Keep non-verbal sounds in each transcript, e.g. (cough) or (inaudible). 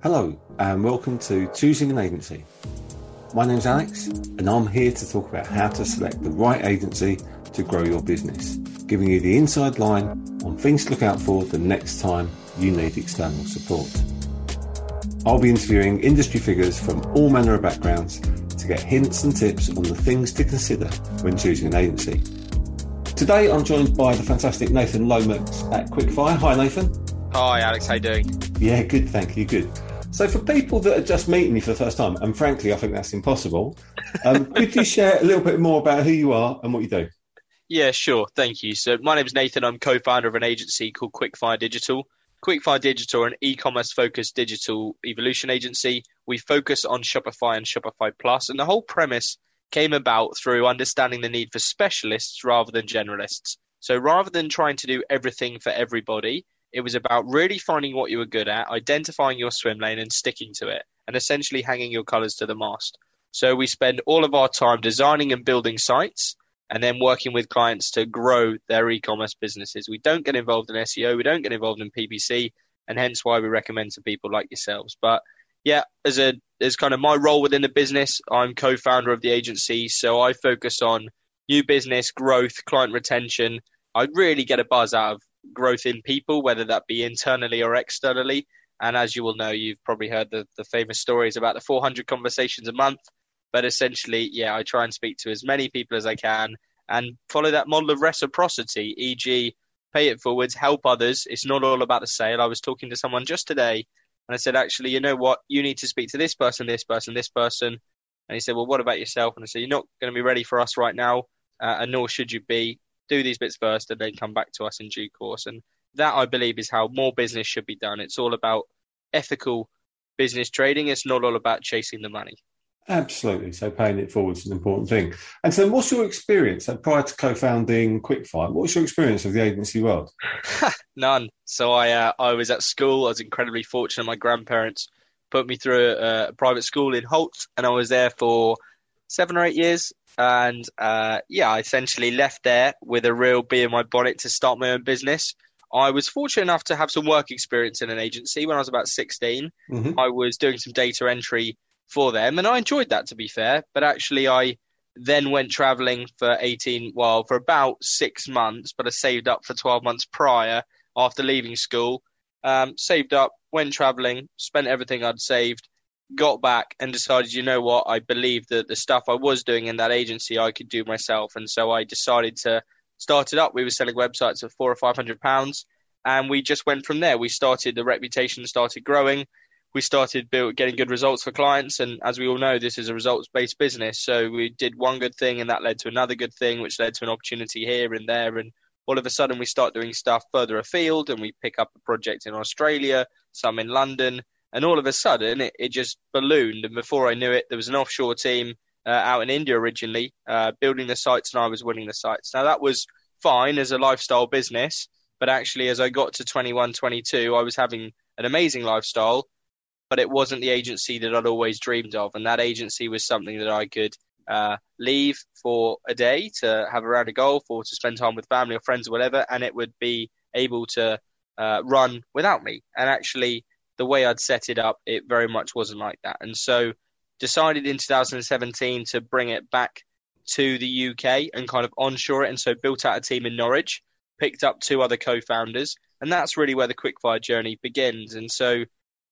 Hello, and welcome to Choosing an Agency. My name's Alex, and I'm here to talk about how to select the right agency to grow your business, giving you the inside line on things to look out for the next time you need external support. I'll be interviewing industry figures from all manner of backgrounds to get hints and tips on the things to consider when choosing an agency. Today I'm joined by the fantastic Nathan Lomax at Quickfire. Hi Nathan. Hi Alex, how are you doing? Yeah, good, thank you, good. So, for people that are just meeting you for the first time, and frankly, I think that's impossible, um, (laughs) could you share a little bit more about who you are and what you do? Yeah, sure. Thank you. So, my name is Nathan. I'm co founder of an agency called Quickfire Digital. Quickfire Digital, an e commerce focused digital evolution agency. We focus on Shopify and Shopify Plus, and the whole premise came about through understanding the need for specialists rather than generalists. So, rather than trying to do everything for everybody, it was about really finding what you were good at, identifying your swim lane and sticking to it, and essentially hanging your colours to the mast. So we spend all of our time designing and building sites and then working with clients to grow their e-commerce businesses. We don't get involved in SEO, we don't get involved in PPC, and hence why we recommend to people like yourselves. But yeah, as a as kind of my role within the business, I'm co-founder of the agency, so I focus on new business growth, client retention. I really get a buzz out of growth in people, whether that be internally or externally. And as you will know, you've probably heard the, the famous stories about the 400 conversations a month. But essentially, yeah, I try and speak to as many people as I can and follow that model of reciprocity, e.g., pay it forwards, help others. It's not all about the sale. I was talking to someone just today and I said, actually, you know what? You need to speak to this person, this person, this person. And he said, well, what about yourself? And I said, you're not going to be ready for us right now, uh, and nor should you be do these bits first and then come back to us in due course. And that, I believe, is how more business should be done. It's all about ethical business trading. It's not all about chasing the money. Absolutely. So paying it forward is an important thing. And so, what's your experience so prior to co-founding Quickfire? What's your experience of the agency world? (laughs) None. So I uh, I was at school. I was incredibly fortunate. My grandparents put me through a, a private school in Holt, and I was there for seven or eight years. And uh, yeah, I essentially left there with a real bee in my bonnet to start my own business. I was fortunate enough to have some work experience in an agency when I was about 16. Mm-hmm. I was doing some data entry for them, and I enjoyed that to be fair. But actually, I then went traveling for 18, well, for about six months, but I saved up for 12 months prior after leaving school. Um, saved up, went traveling, spent everything I'd saved, got back and decided, you know what, I believe that the stuff I was doing in that agency I could do myself, and so I decided to start it up. We were selling websites at four or five hundred pounds, and we just went from there. We started the reputation started growing. We started build, getting good results for clients, and as we all know, this is a results-based business. So we did one good thing, and that led to another good thing, which led to an opportunity here and there, and all of a sudden we start doing stuff further afield, and we pick up a project in Australia, some in London, and all of a sudden it, it just ballooned. And before I knew it, there was an offshore team uh, out in India originally uh, building the sites, and I was winning the sites. Now that was fine as a lifestyle business, but actually as I got to 21, 22, I was having an amazing lifestyle, but it wasn't the agency that I'd always dreamed of, and that agency was something that I could. Uh, leave for a day to have a round of golf or to spend time with family or friends or whatever, and it would be able to uh, run without me. And actually, the way I'd set it up, it very much wasn't like that. And so decided in 2017 to bring it back to the UK and kind of onshore it. And so built out a team in Norwich, picked up two other co founders. And that's really where the Quickfire journey begins. And so,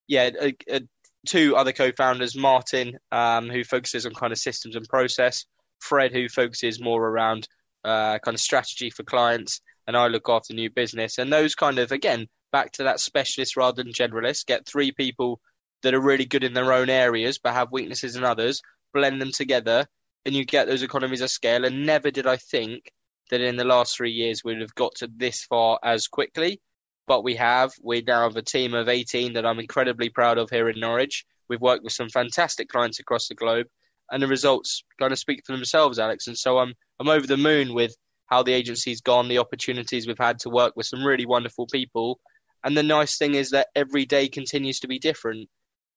yeah, a, a, two other co founders Martin, um, who focuses on kind of systems and process, Fred, who focuses more around uh, kind of strategy for clients, and I look after new business. And those kind of, again, back to that specialist rather than generalist. Get three people that are really good in their own areas but have weaknesses in others, blend them together, and you get those economies of scale. And never did I think that in the last three years we'd have got to this far as quickly. But we have. We now have a team of 18 that I'm incredibly proud of here in Norwich. We've worked with some fantastic clients across the globe, and the results kind of speak for themselves, Alex. And so I'm I'm over the moon with how the agency's gone, the opportunities we've had to work with some really wonderful people, and the nice thing is that every day continues to be different.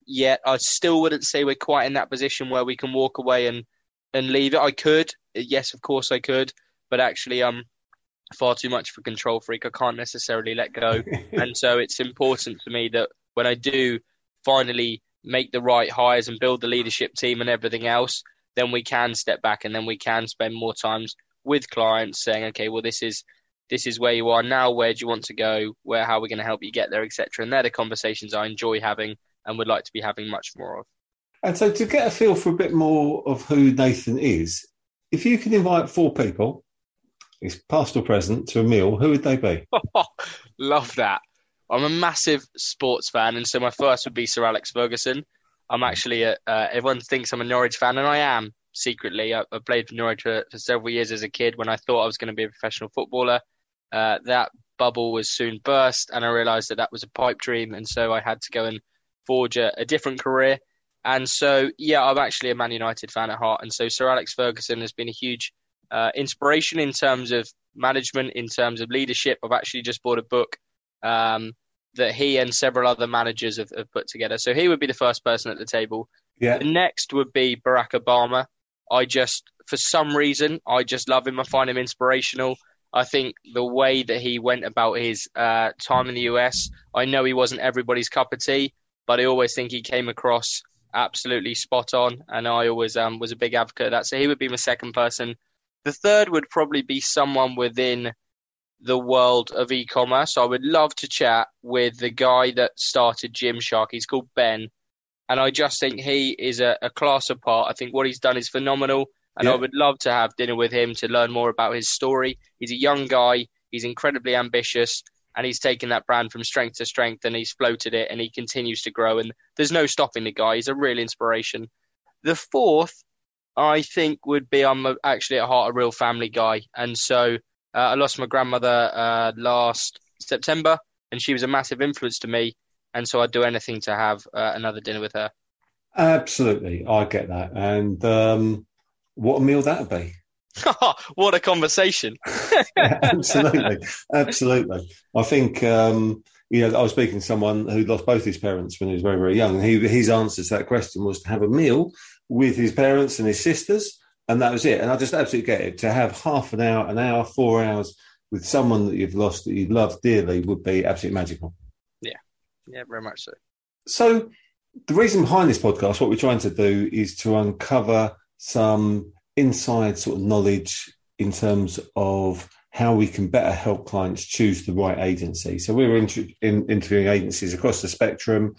Yet I still wouldn't say we're quite in that position where we can walk away and, and leave it. I could, yes, of course I could, but actually I'm far too much of a control freak. I can't necessarily let go, (laughs) and so it's important to me that when I do finally make the right hires and build the leadership team and everything else, then we can step back and then we can spend more times with clients saying, okay, well, this is this is where you are now. Where do you want to go? Where how are we going to help you get there, etc. And they're the conversations I enjoy having and would like to be having much more of. And so, to get a feel for a bit more of who Nathan is, if you could invite four people, it's past or present, to a meal, who would they be? (laughs) Love that. I'm a massive sports fan, and so my first would be Sir Alex Ferguson. I'm actually a, uh, everyone thinks I'm a Norwich fan, and I am secretly. I, I played for Norwich for, for, several years as a kid when I thought I was going to be a professional footballer. Uh, that bubble was soon burst, and I realised that that was a pipe dream, and so I had to go and forge a, a different career. And so, yeah, I'm actually a Man United fan at heart, and so Sir Alex Ferguson has been a huge uh, inspiration in terms of management, in terms of leadership. I've actually just bought a book um, that he and several other managers have, have, put together. So he would be the first person at the table. Yeah. The next would be Barack Obama. I just, for some reason, I just love him. I find him inspirational. I think the way that he went about his uh, time in the US, I know he wasn't everybody's cup of tea, but I always think he came across absolutely spot on, and I always um, was a big advocate of that. So he would be my second person. The third would probably be someone within the world of e-commerce. I would love to chat with the guy that started Gymshark. He's called Ben, and I just think he is a, a class apart. I think what he's done is phenomenal, and yeah. I would love to have dinner with him to learn more about his story. He's a young guy. He's incredibly ambitious, and he's taken that brand from strength to strength, and he's floated it, and he continues to grow. And there's no stopping the guy. He's a real inspiration. The fourth, I think, would be I'm actually at heart a real family guy, and so uh, I lost my grandmother uh, last September, and she was a massive influence to me. And so I'd do anything to have uh, another dinner with her. Absolutely, I get that. And um, what a meal that'd be! (laughs) what a conversation! (laughs) absolutely, absolutely. I think um, you know I was speaking to someone who lost both his parents when he was very very young, and he, his answer to that question was to have a meal with his parents and his sisters and that was it. And I just absolutely get it. To have half an hour, an hour, four hours with someone that you've lost that you love dearly would be absolutely magical. Yeah, yeah, very much so. So, the reason behind this podcast, what we're trying to do is to uncover some inside sort of knowledge in terms of how we can better help clients choose the right agency. So, we're inter- in, interviewing agencies across the spectrum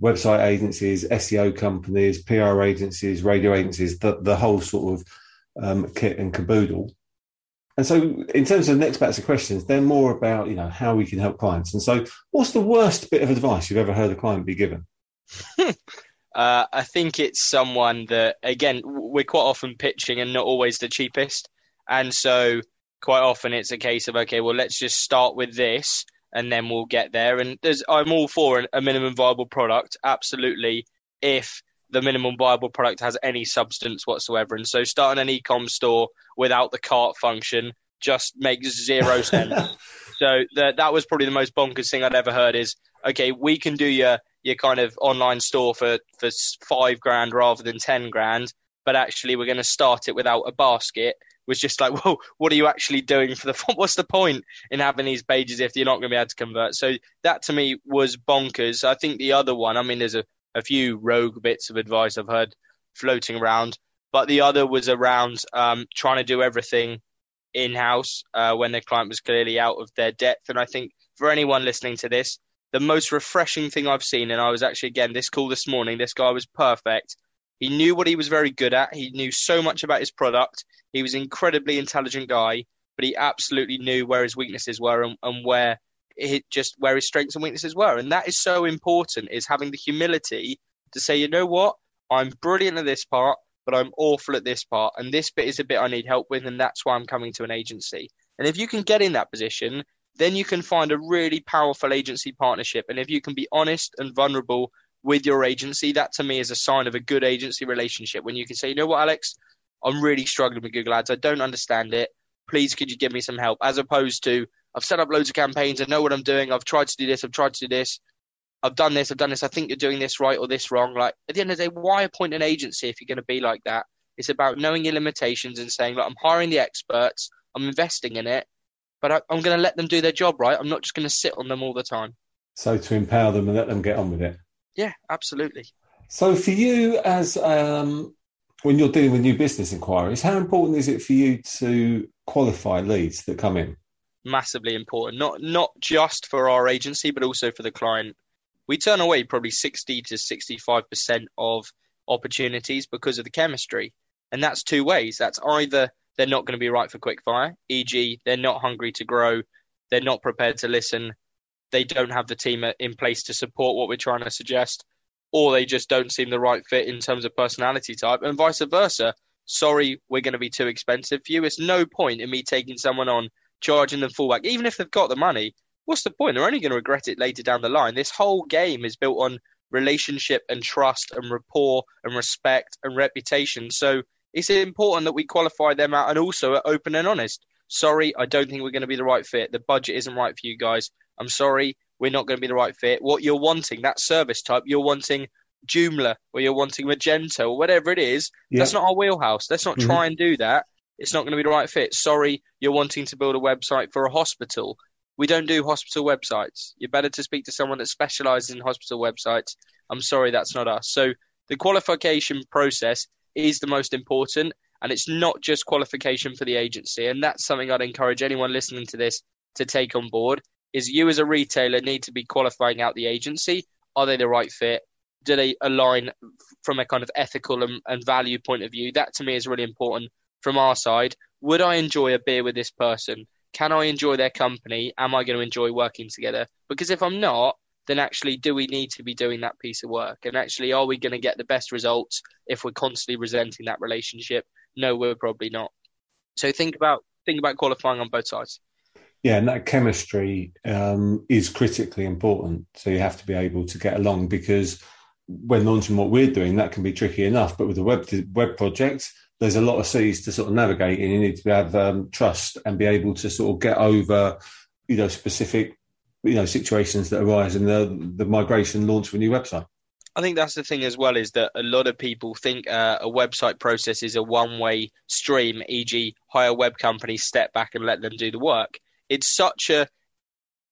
website agencies, SEO companies, PR agencies, radio agencies, the, the whole sort of um, kit and caboodle. And so, in terms of the next batch of questions, they're more about you know how we can help clients. And so, what's the worst bit of advice you've ever heard a client be given? (laughs) uh, I think it's someone that again we're quite often pitching and not always the cheapest, and so quite often it's a case of okay, well let's just start with this, and then we'll get there. And there's, I'm all for a minimum viable product, absolutely, if the minimum viable product has any substance whatsoever. And so starting an e-com store without the cart function just makes zero sense. (laughs) so the, that was probably the most bonkers thing I'd ever heard is, okay, we can do your, your kind of online store for, for five grand rather than 10 grand, but actually we're going to start it without a basket was just like, (laughs) well, what are you actually doing for the? (laughs) What's the point in having these pages if you're not going to be able to convert? So that to me was bonkers. I think the other one, I mean, there's a, a few rogue bits of advice I've heard floating around, but the other was around um, trying to do everything in house uh, when the client was clearly out of their depth. And I think for anyone listening to this, the most refreshing thing I've seen, and I was actually again this call this morning. This guy was perfect. He knew what he was very good at. He knew so much about his product. He was an incredibly intelligent guy, but he absolutely knew where his weaknesses were and, and where it just where his strengths and weaknesses were. And that is so important is having the humility to say, you know what, I'm brilliant at this part, but I'm awful at this part. And this bit is a bit I need help with, and that's why I'm coming to an agency. And if you can get in that position, then you can find a really powerful agency partnership. And if you can be honest and vulnerable with your agency, that to me is a sign of a good agency relationship. When you can say, you know what, Alex, I'm really struggling with Google Ads. I don't understand it. Please, could you give me some help? As opposed to, I've set up loads of campaigns. I know what I'm doing. I've tried to do this. I've tried to do this. I've done this. I've done this. I think you're doing this right or this wrong. Like at the end of the day, why appoint an agency if you're going to be like that? It's about knowing your limitations and saying, look, I'm hiring the experts. I'm investing in it, but I, I'm going to let them do their job right. I'm not just going to sit on them all the time. So to empower them and let them get on with it. Yeah, absolutely. So for you, as um, when you're dealing with new business inquiries, how important is it for you to qualify leads that come in? Massively important. Not not just for our agency, but also for the client. We turn away probably sixty to sixty-five percent of opportunities because of the chemistry, and that's two ways. That's either they're not going to be right for quickfire, e.g., they're not hungry to grow, they're not prepared to listen, they don't have the team in place to support what we're trying to suggest, or they just don't seem the right fit in terms of personality type, and vice versa. Sorry, we're going to be too expensive for you. It's no point in me taking someone on, charging them fullback, even if they've got the money. What's the point? They're only going to regret it later down the line. This whole game is built on relationship and trust and rapport and respect and reputation. So it's important that we qualify them out and also are open and honest. Sorry, I don't think we're going to be the right fit. The budget isn't right for you guys. I'm sorry, we're not going to be the right fit. What you're wanting, that service type, you're wanting Joomla or you're wanting Magento or whatever it is, yeah. that's not our wheelhouse. Let's not mm-hmm. try and do that. It's not going to be the right fit. Sorry, you're wanting to build a website for a hospital. We don't do hospital websites. You're better to speak to someone that specializes in hospital websites. I'm sorry, that's not us. So the qualification process is the most important. And it's not just qualification for the agency. And that's something I'd encourage anyone listening to this to take on board is you as a retailer need to be qualifying out the agency. Are they the right fit? Do they align from a kind of ethical and, and value point of view? That to me is really important from our side. Would I enjoy a beer with this person? Can I enjoy their company? Am I going to enjoy working together? Because if I'm not, then actually do we need to be doing that piece of work? And actually, are we going to get the best results if we're constantly resenting that relationship? No, we're probably not. So think about think about qualifying on both sides. Yeah, and that chemistry um, is critically important. So you have to be able to get along because when launching what we're doing, that can be tricky enough. But with a web web project, there's a lot of seas to sort of navigate, and you need to have um, trust and be able to sort of get over, you know, specific you know situations that arise in the the migration launch of a new website. I think that's the thing as well is that a lot of people think uh, a website process is a one way stream, e.g., hire web company, step back and let them do the work. It's such a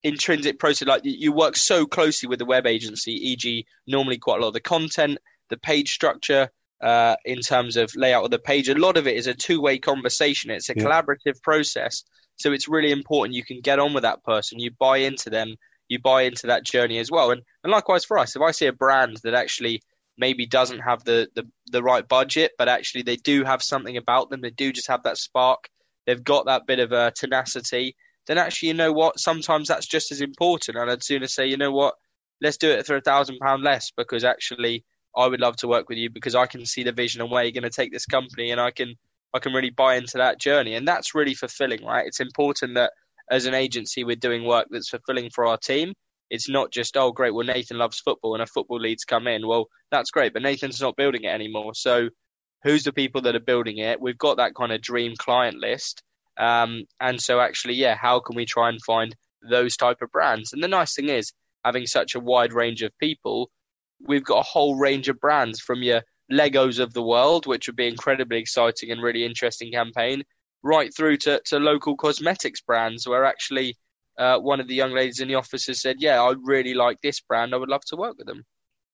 intrinsic process. Like you work so closely with the web agency, e.g., normally quite a lot of the content, the page structure, uh, in terms of layout of the page. A lot of it is a two way conversation. It's a yeah. collaborative process. So it's really important you can get on with that person, you buy into them, you buy into that journey as well. And and likewise for us, if I see a brand that actually maybe doesn't have the, the, the right budget, but actually they do have something about them, they do just have that spark, they've got that bit of a tenacity, then actually you know what, sometimes that's just as important. And I'd sooner say, you know what, let's do it for a thousand pound less because actually I would love to work with you because I can see the vision and where you're going to take this company and I can I can really buy into that journey. And that's really fulfilling, right? It's important that as an agency, we're doing work that's fulfilling for our team. It's not just, oh, great, well, Nathan loves football and a football leads come in. Well, that's great, but Nathan's not building it anymore. So who's the people that are building it? We've got that kind of dream client list. Um, and so actually, yeah, how can we try and find those type of brands? And the nice thing is, having such a wide range of people, we've got a whole range of brands from your Legos of the world, which would be incredibly exciting and really interesting campaign, right through to, to local cosmetics brands, where actually uh, one of the young ladies in the office has said, "Yeah, I really like this brand. I would love to work with them."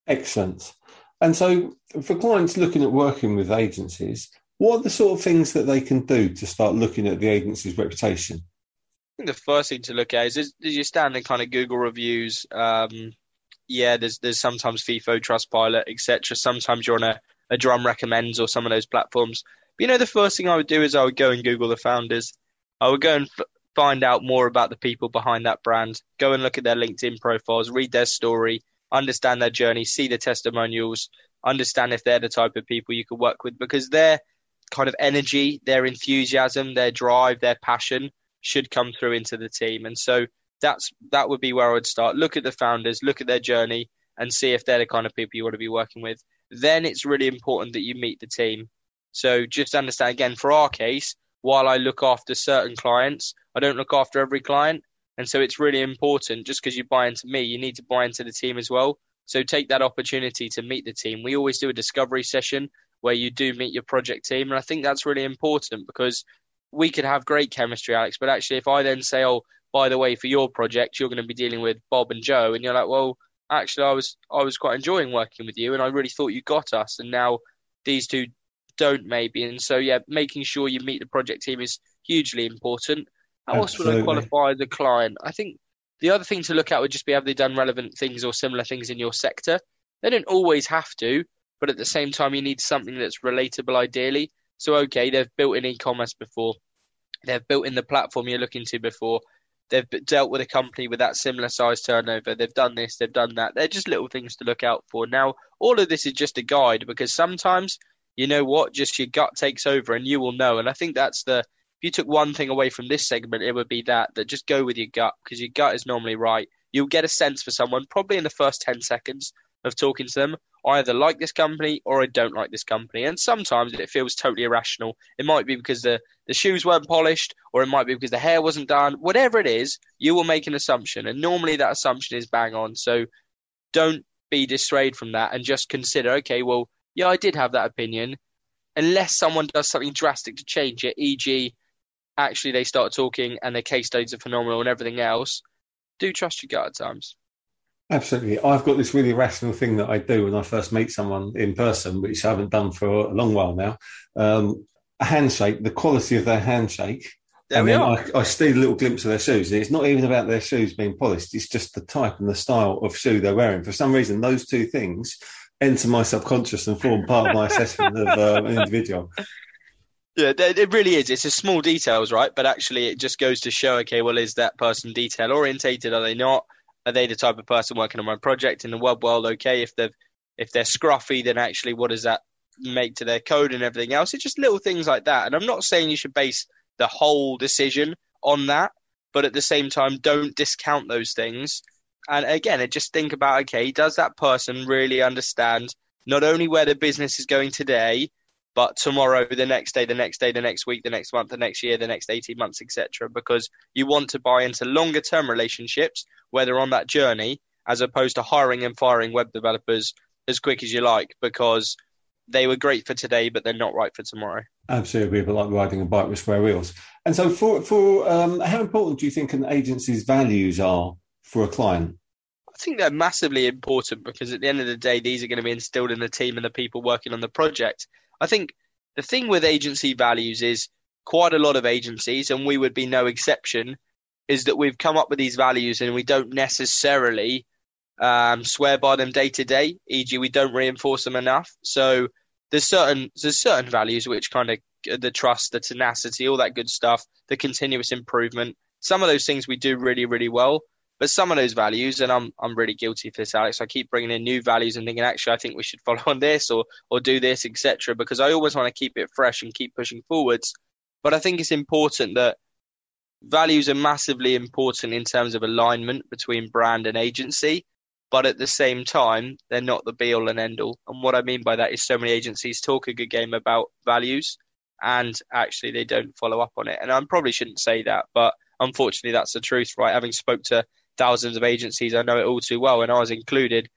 Excellent. And so, for clients looking at working with agencies, what are the sort of things that they can do to start looking at the agency's reputation? I think the first thing to look at is, is, is your standard kind of Google reviews. Um, yeah, there's there's sometimes Feefo, Trustpilot, etc. Sometimes you're on a, a drum recommends or some of those platforms. But you know, the first thing I would do is I would go and Google the founders. I would go and f- find out more about the people behind that brand. Go and look at their LinkedIn profiles, read their story, understand their journey, see the testimonials, understand if they're the type of people you could work with because their kind of energy, their enthusiasm, their drive, their passion should come through into the team. And so that's that would be where I would start. Look at the founders, look at their journey, and see if they're the kind of people you want to be working with. Then it's really important that you meet the team. So just understand again, for our case, while I look after certain clients, I don't look after every client. And so it's really important just because you buy into me, you need to buy into the team as well. So take that opportunity to meet the team. We always do a discovery session where you do meet your project team. And I think that's really important because we could have great chemistry, Alex, but actually if I then say, oh, by the way, for your project, you're going to be dealing with Bob and Joe, and you're like, well, actually I was I was quite enjoying working with you, and I really thought you got us, and now these two don't maybe, and so yeah, making sure you meet the project team is hugely important. How else would I qualify the client? I think the other thing to look at would just be have they done relevant things or similar things in your sector. They don't always have to, but at the same time, you need something that's relatable ideally. So, okay, they've built in e commerce before, they've built in the platform you're looking to before, they've dealt with a company with that similar size turnover, they've done this, they've done that. They're just little things to look out for. Now, all of this is just a guide because sometimes, you know what, just your gut takes over and you will know. And I think that's the, if you took one thing away from this segment, it would be that, that just go with your gut because your gut is normally right. You'll get a sense for someone probably in the first 10 seconds of talking to them. I either like this company or I don't like this company. And sometimes it feels totally irrational. It might be because the, the shoes weren't polished, or it might be because the hair wasn't done. Whatever it is, you will make an assumption. And normally that assumption is bang on. So don't be dissuaded from that and just consider, okay, well, yeah, I did have that opinion. Unless someone does something drastic to change it, e.g., actually they start talking and their case studies are phenomenal and everything else, do trust your gut at times. Absolutely. I've got this really rational thing that I do when I first meet someone in person, which I haven't done for a long while now. Um, a handshake, the quality of their handshake. There and then I, I, steal a little glimpse of their shoes. It's not even about their shoes being polished. It's just the type and the style of shoe they're wearing. For some reason, those two things enter my subconscious and form part of my assessment of uh, an individual. Yeah, it really is. It's a small details, right? But actually, it just goes to show, okay, well, is that person detail orientated? Are they not? Are they the type of person working on my project in the web world? Okay, if they've if they're scruffy, then actually, what does that make to their code and everything else? It's just little things like that. And I'm not saying you should base the whole decision on that, but at the same time, don't discount those things. And again, just think about okay, does that person really understand not only where the business is going today, but tomorrow, the next day, the next day, the next week, the next month, the next year, the next 18 months, etc. Because you want to buy into longer term relationships where they're on that journey, as opposed to hiring and firing web developers as quick as you like because they were great for today, but they're not right for tomorrow. Absolutely, but like riding a bike with square wheels. And so, for for um, how important do you think an agency's values are for a client? I think they're massively important because at the end of the day, these are going to be instilled in the team and the people working on the project. I think the thing with agency values is quite a lot of agencies, and we would be no exception, is that we've come up with these values and we don't necessarily um, swear by them day to day. E.g., we don't reinforce them enough. So there's certain there's certain values which kind of the trust, the tenacity, all that good stuff, the continuous improvement. Some of those things we do really really well. But some of those values, and I'm I'm really guilty for this, Alex. I keep bringing in new values and thinking, actually, I think we should follow (laughs) on this or or do this, etc. Because I always want to keep it fresh and keep pushing forwards. But I think it's important that values are massively important in terms of alignment between brand and agency. But at the same time, they're not the be all and end all. And what I mean by that is so many agencies talk a good game about values and actually they don't follow up on it. And I probably shouldn't say that, but unfortunately that's the truth, right? Having spoke to thousands of agencies. I know it all too well, and I was included.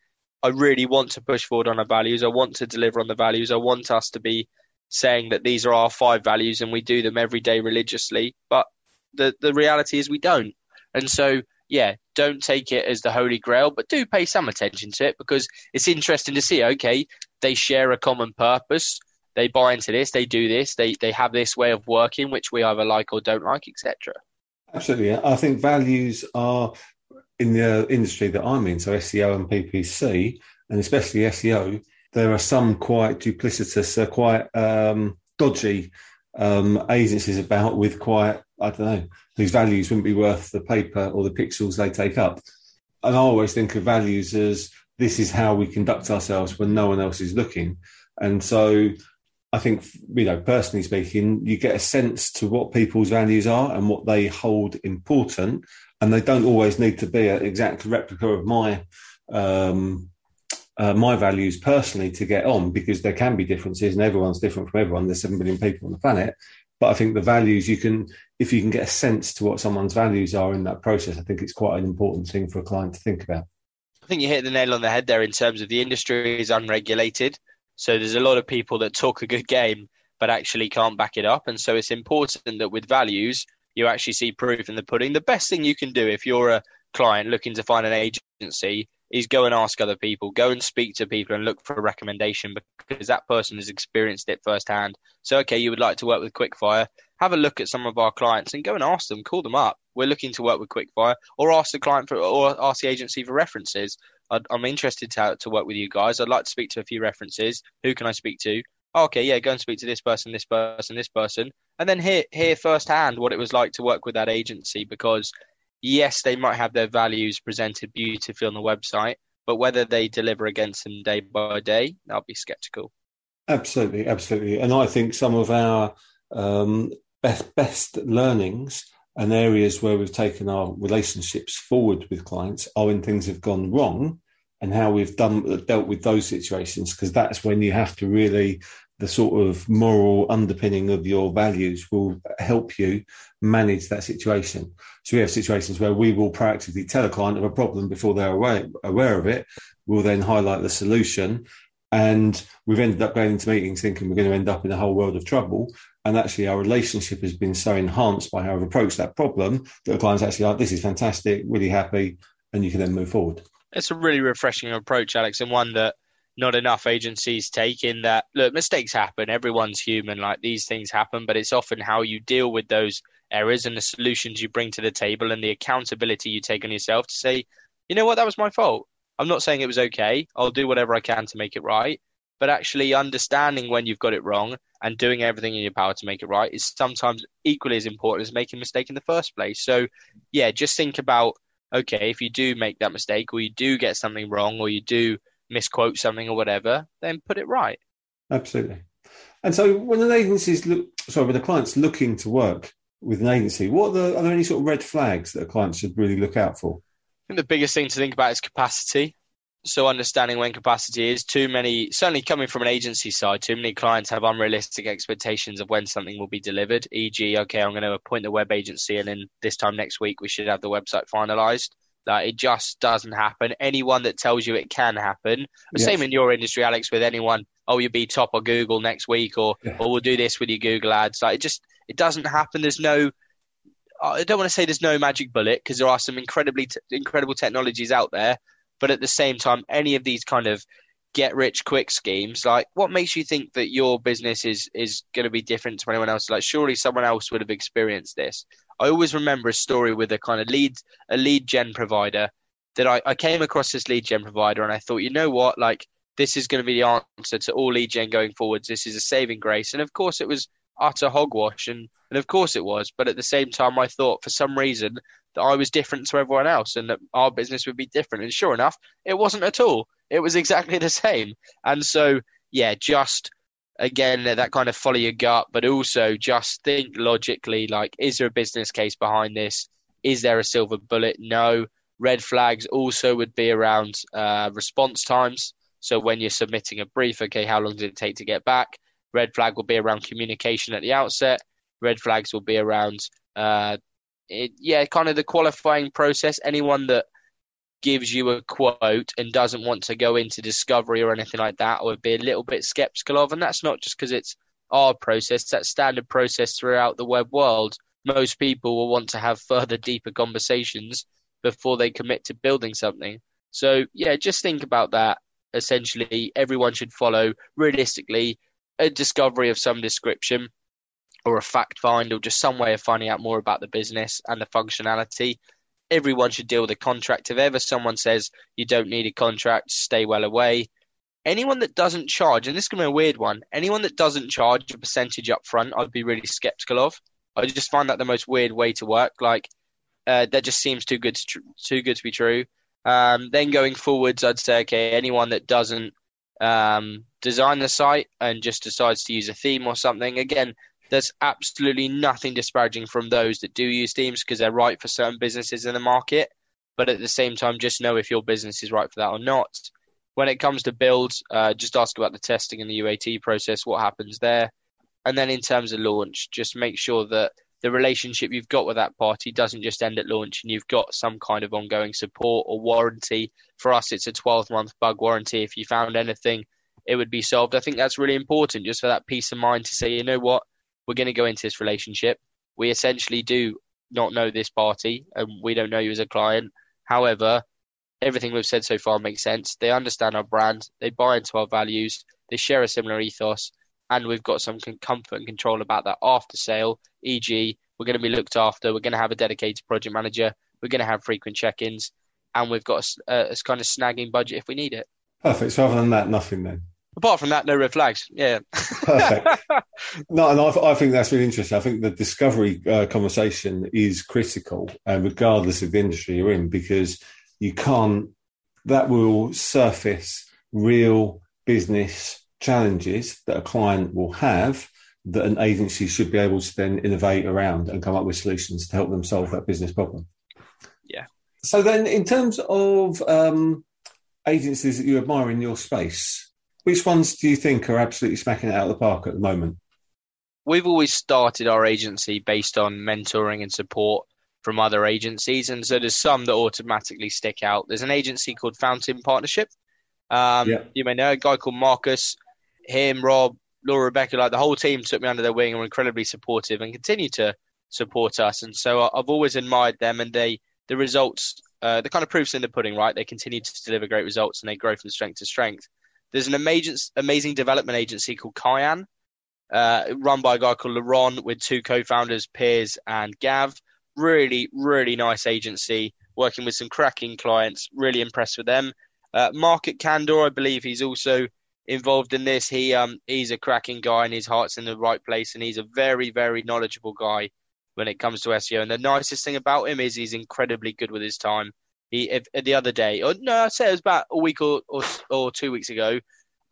I really want to push forward on our values. I want to deliver on the values. I want us to be saying that these are our five values and we do them every day religiously. But the the reality is we don't. And so, yeah, don't take it as the holy grail, but do pay some attention to it because it's interesting to see. Okay, they share a common purpose. They buy into this. They do this. They they have this way of working, which we either like or don't like, etc. Absolutely, I think values are in the industry that I'm in, so SEO and PPC, and especially SEO, there are some quite duplicitous, uh, quite um, dodgy um, agencies about with quite, I don't know, whose values wouldn't be worth the paper or the pixels they take up. And I always think of values as this is how we conduct ourselves when no one else is looking. And so I think, you know, personally speaking, you get a sense to what people's values are and what they hold important and they don't always need to be an exact replica of my um, uh, my values personally to get on because there can be differences and everyone's different from everyone. There's seven billion people on the planet, but I think the values you can, if you can get a sense to what someone's values are in that process, I think it's quite an important thing for a client to think about. I think you hit the nail on the head there in terms of the industry is unregulated, so there's a lot of people that talk a good game but actually can't back it up, and so it's important that with values you actually see proof in the pudding. The best thing you can do if you're a client looking to find an agency is go and ask other people, go and speak to people and look for a recommendation because that person has experienced it firsthand. So, okay, you would like to work with Quickfire, have a look at some of our clients and go and ask them, call them up. We're looking to work with Quickfire, or ask the client for, or ask the agency for references. i am interested to, to work with you guys. I'd like to speak to a few references. Who can I speak to? Okay, yeah, go and speak to this person, this person, this person, and then hear hear firsthand what it was like to work with that agency because yes, they might have their values presented beautifully on the website, but whether they deliver against them day by day, I'll be skeptical. Absolutely, absolutely. And I think some of our um, best, best learnings and areas where we've taken our relationships forward with clients are when things have gone wrong and how we've done dealt with those situations because that's when you have to really the sort of moral underpinning of your values will help you manage that situation. So we have situations where we will proactively tell a client of a problem before they're aware, aware of it. We'll then highlight the solution. And we've ended up going into meetings thinking we're going to end up in a whole world of trouble. And actually, our relationship has been so enhanced by how we've approached that problem that the client's actually like, this is fantastic, really happy. And you can then move forward. It's a really refreshing approach, Alex, and one that not enough agencies take in that look mistakes happen. Everyone's human like these things happen but it's often how you deal with those errors and the solutions you bring to the table and the accountability you take on yourself to say you know what? That was my fault. I'm not saying it was okay. I'll do whatever i can to make it right. But actually understanding when you've got it wrong and doing everything in your power to make it right is sometimes equally as important as making a mistake in the first place. So yeah just think about okay if you do make that mistake or you do get something wrong or you do misquote something or whatever, then put it right. Absolutely. And so when an agency's look, sorry, when a client's looking to work with an agency, what are, the, are there any sort of red flags that a client should really look out for? I think the biggest thing to think about is capacity. So understanding when capacity is too many, certainly coming from an agency side, too many clients have unrealistic expectations of when something will be delivered. E.g., okay, I'm going to appoint the web agency, and then this time next week we should have the website finalized. Like it just doesn't happen. Anyone that tells you it can happen, yes. same in your industry, Alex, with anyone, oh, you'll be top of Google next week, or yeah. or we'll do this with your Google ads. Like it just it doesn't happen. There's no, I don't want to say there's no magic bullet because there are some incredibly t- incredible technologies out there, but at the same time, any of these kind of get rich quick schemes, like what makes you think that your business is is going to be different to anyone else? Like surely someone else would have experienced this. I always remember a story with a kind of lead a lead gen provider that I, I came across this lead gen provider and I thought, you know what, like this is going to be the answer to all lead gen going forwards. This is a saving grace, and of course it was utter hogwash, and and of course it was. But at the same time, I thought for some reason that I was different to everyone else, and that our business would be different. And sure enough, it wasn't at all. It was (laughs) exactly the same. And so, yeah, just again that kind of follow your gut, but also just think logically. Like, is there a business case behind this? Is there a silver bullet? No. Red flags also would be around uh, response times. So when you're submitting a brief, okay, how long did it take to get back? Red flag will be around communication at the outset. Red flags will be around, uh, it, yeah, kind of the qualifying process. Anyone that gives you a quote and doesn't want to go into discovery or anything like that, would be a little bit skeptical of. And that's not just because it's our process, that's standard process throughout the web world. Most people will want to have (laughs) further, deeper conversations before they commit to building something. So, yeah, just think about that. Essentially, everyone should follow realistically a discovery of some description or a fact find or just some way of finding out more about the business and the functionality everyone should deal with a contract. If ever someone says you don't need a contract, stay well away. Anyone that doesn't charge, and this can be a weird one, anyone that doesn't charge a percentage up front, I'd be really skeptical of. I just find that the most weird way to work. Like, uh, that just seems too good to tr- too good to be true. Um, then going forwards, I'd say, okay, anyone that doesn't um, design the site and just decides to use a theme or something, again, there's absolutely nothing disparaging from those that do use themes because they're right for certain businesses in the market. But at the same time, just know if your business is right for that or not. When it comes to builds, uh, just ask about the testing and the UAT process, what happens there. And then in terms of launch, just make sure that the relationship you've got with that party doesn't just end at launch and you've got some kind of ongoing support or warranty. For us, it's a 12 month bug warranty. If you found anything, it would be solved. I think that's really important just for that peace of mind to say, you know what, we're going to go into this relationship. We essentially do not know this party and we don't know you as a client. However, everything we've said so far makes sense. They understand our brand, they buy into our values, they share a similar ethos, and we've got some comfort and control about that after sale. E.g., we're going to be looked after, we're going to have a dedicated project manager, we're going to have frequent check ins, and we've got a, a kind of snagging budget if we need it. Perfect. So, other than that, nothing then. Apart from that, no red flags. Yeah. Perfect. (laughs) No, and I, I, think that's really interesting. I think the discovery uh, conversation is critical, uh, regardless of the industry you're in, because you can't, that will surface real business challenges that a client will have that an agency should be able to then innovate around and come up with solutions to help them solve that business problem. Yeah. So then, in terms of um, agencies that you admire in your space, which ones do you think are absolutely smacking it out of the park at the moment? We've always started our agency based on mentoring and support from other agencies, and so there's some that automatically stick out. There's an agency called Fountain Partnership. Um, yeah. You may know a guy called Marcus. Him, Rob, Laura, Rebecca, like the whole team took me under their wing and were incredibly supportive and continue to support us. And so I've always admired them, and they the results, uh, the kind of proofs in the pudding, right? They continue to deliver great results and they grow from strength to strength. There's an amazing, amazing development agency called Kyan, uh, run by a guy called Laron with two co-founders, Piers and Gav. Really, really nice agency, working with some cracking clients. Really impressed with them. Uh, Market Candor, I believe he's also involved in this. He um he's a cracking guy and his heart's in the right place, and he's a very, very knowledgeable guy when it comes to SEO. And the nicest thing about him is he's incredibly good with his time. He if, the other day, or no, I say it was about a week or, or, or two weeks ago.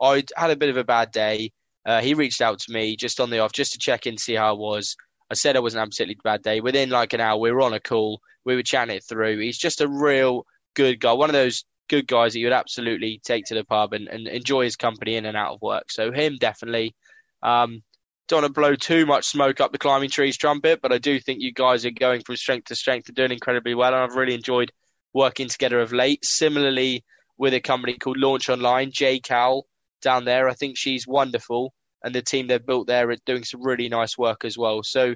I had a bit of a bad day. Uh, he reached out to me just on the off, just to check in, see how I was. I said it was an absolutely bad day. Within like an hour, we were on a call. We were chatting it through. He's just a real good guy. One of those good guys that you would absolutely take to the pub and, and enjoy his company in and out of work. So him definitely. Um, don't want to blow too much smoke up the climbing trees trumpet, but I do think you guys are going from strength to strength and doing incredibly well. And I've really enjoyed working together of late. Similarly, with a company called Launch Online, Jay Cal down there, I think she's wonderful, and the team they've built there are doing some really nice work as well. So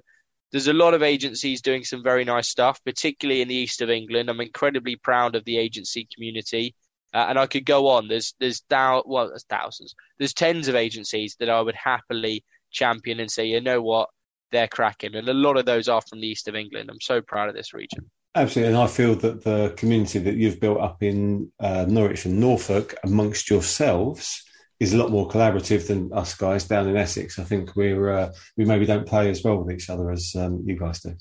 there's a lot of agencies doing some very nice stuff, particularly in the east of England. I'm incredibly proud of the agency community. Uh, and I could go on. There's there's thou- well, there's thousands. There's tens of agencies that I would happily champion and say, you know what, they're cracking, and a lot of those are from the east of England. I'm so proud of this region. Absolutely, and I feel that the community that you've built up in uh, Norwich and Norfolk amongst yourselves is a lot more collaborative than us guys down in Essex. I think we're uh, we maybe don't play as well with each other as um, you guys do.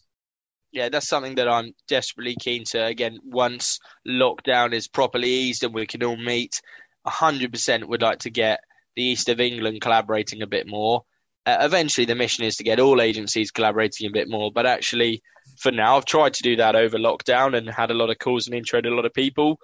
Yeah, that's something that I'm desperately keen to. Again, once lockdown is properly eased and we can all meet, hundred percent would like to get the east of England collaborating a bit more. Uh, eventually, the mission is to get all agencies collaborating a bit more, but actually for now. I've tried to do that over lockdown and had a lot of calls and introed a lot of people.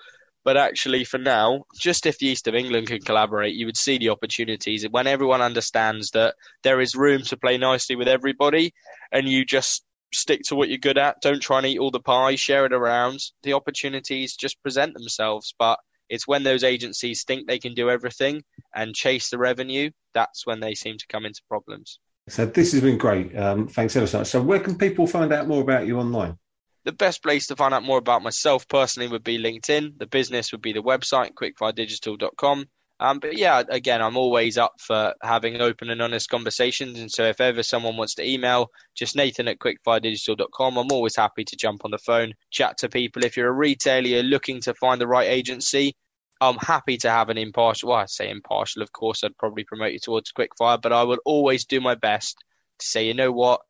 But actually, for now, just if the East of England can collaborate, you would see the opportunities. When everyone understands that there is room to play nicely with everybody and you just stick to what you're good at, don't try and eat all the pie, share it around, the opportunities just present themselves. But it's when those agencies think they can do everything and chase the revenue, that's when they seem to come into problems. So this has been great. Um, thanks ever so much. So where can people find out more about you online? The best place to find out more about myself personally would be LinkedIn. The business would be the website, quickfiredigital.com. Um, but yeah, again, I'm always up for having open and honest conversations. And so if ever someone wants to email, just nathan at quickfiredigital.com. I'm always happy to jump on the phone, chat to people. If you're a retailer, you're looking to find the right agency, I'm happy to have an impartial. Well, I say impartial, of course. I'd probably promote you towards quickfire, but I will always do my best to say, you know what,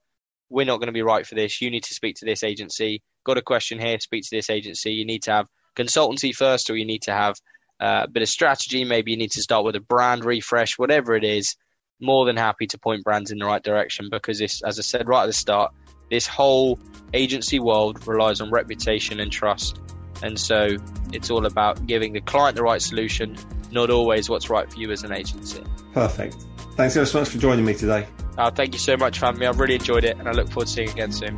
we're not going to be right for this. You need to speak to this agency. Got a question here? Speak to this agency. You need to have consultancy first, or you need to have uh, a bit of strategy. Maybe you need to start with a brand refresh, whatever it is. More than happy to point brands in the right direction because this, as I said right at the start, this whole agency world relies on reputation and trust. And so it's all about giving the client the right solution, not always what's right for you as an agency. Perfect. Thanks ever so much for joining me today. Uh, thank you so much for having me. I've really enjoyed it and I look forward to seeing you again soon.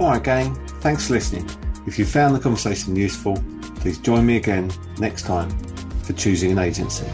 All right, gang. Thanks for listening. If you found the conversation useful, please join me again next time for choosing an agency.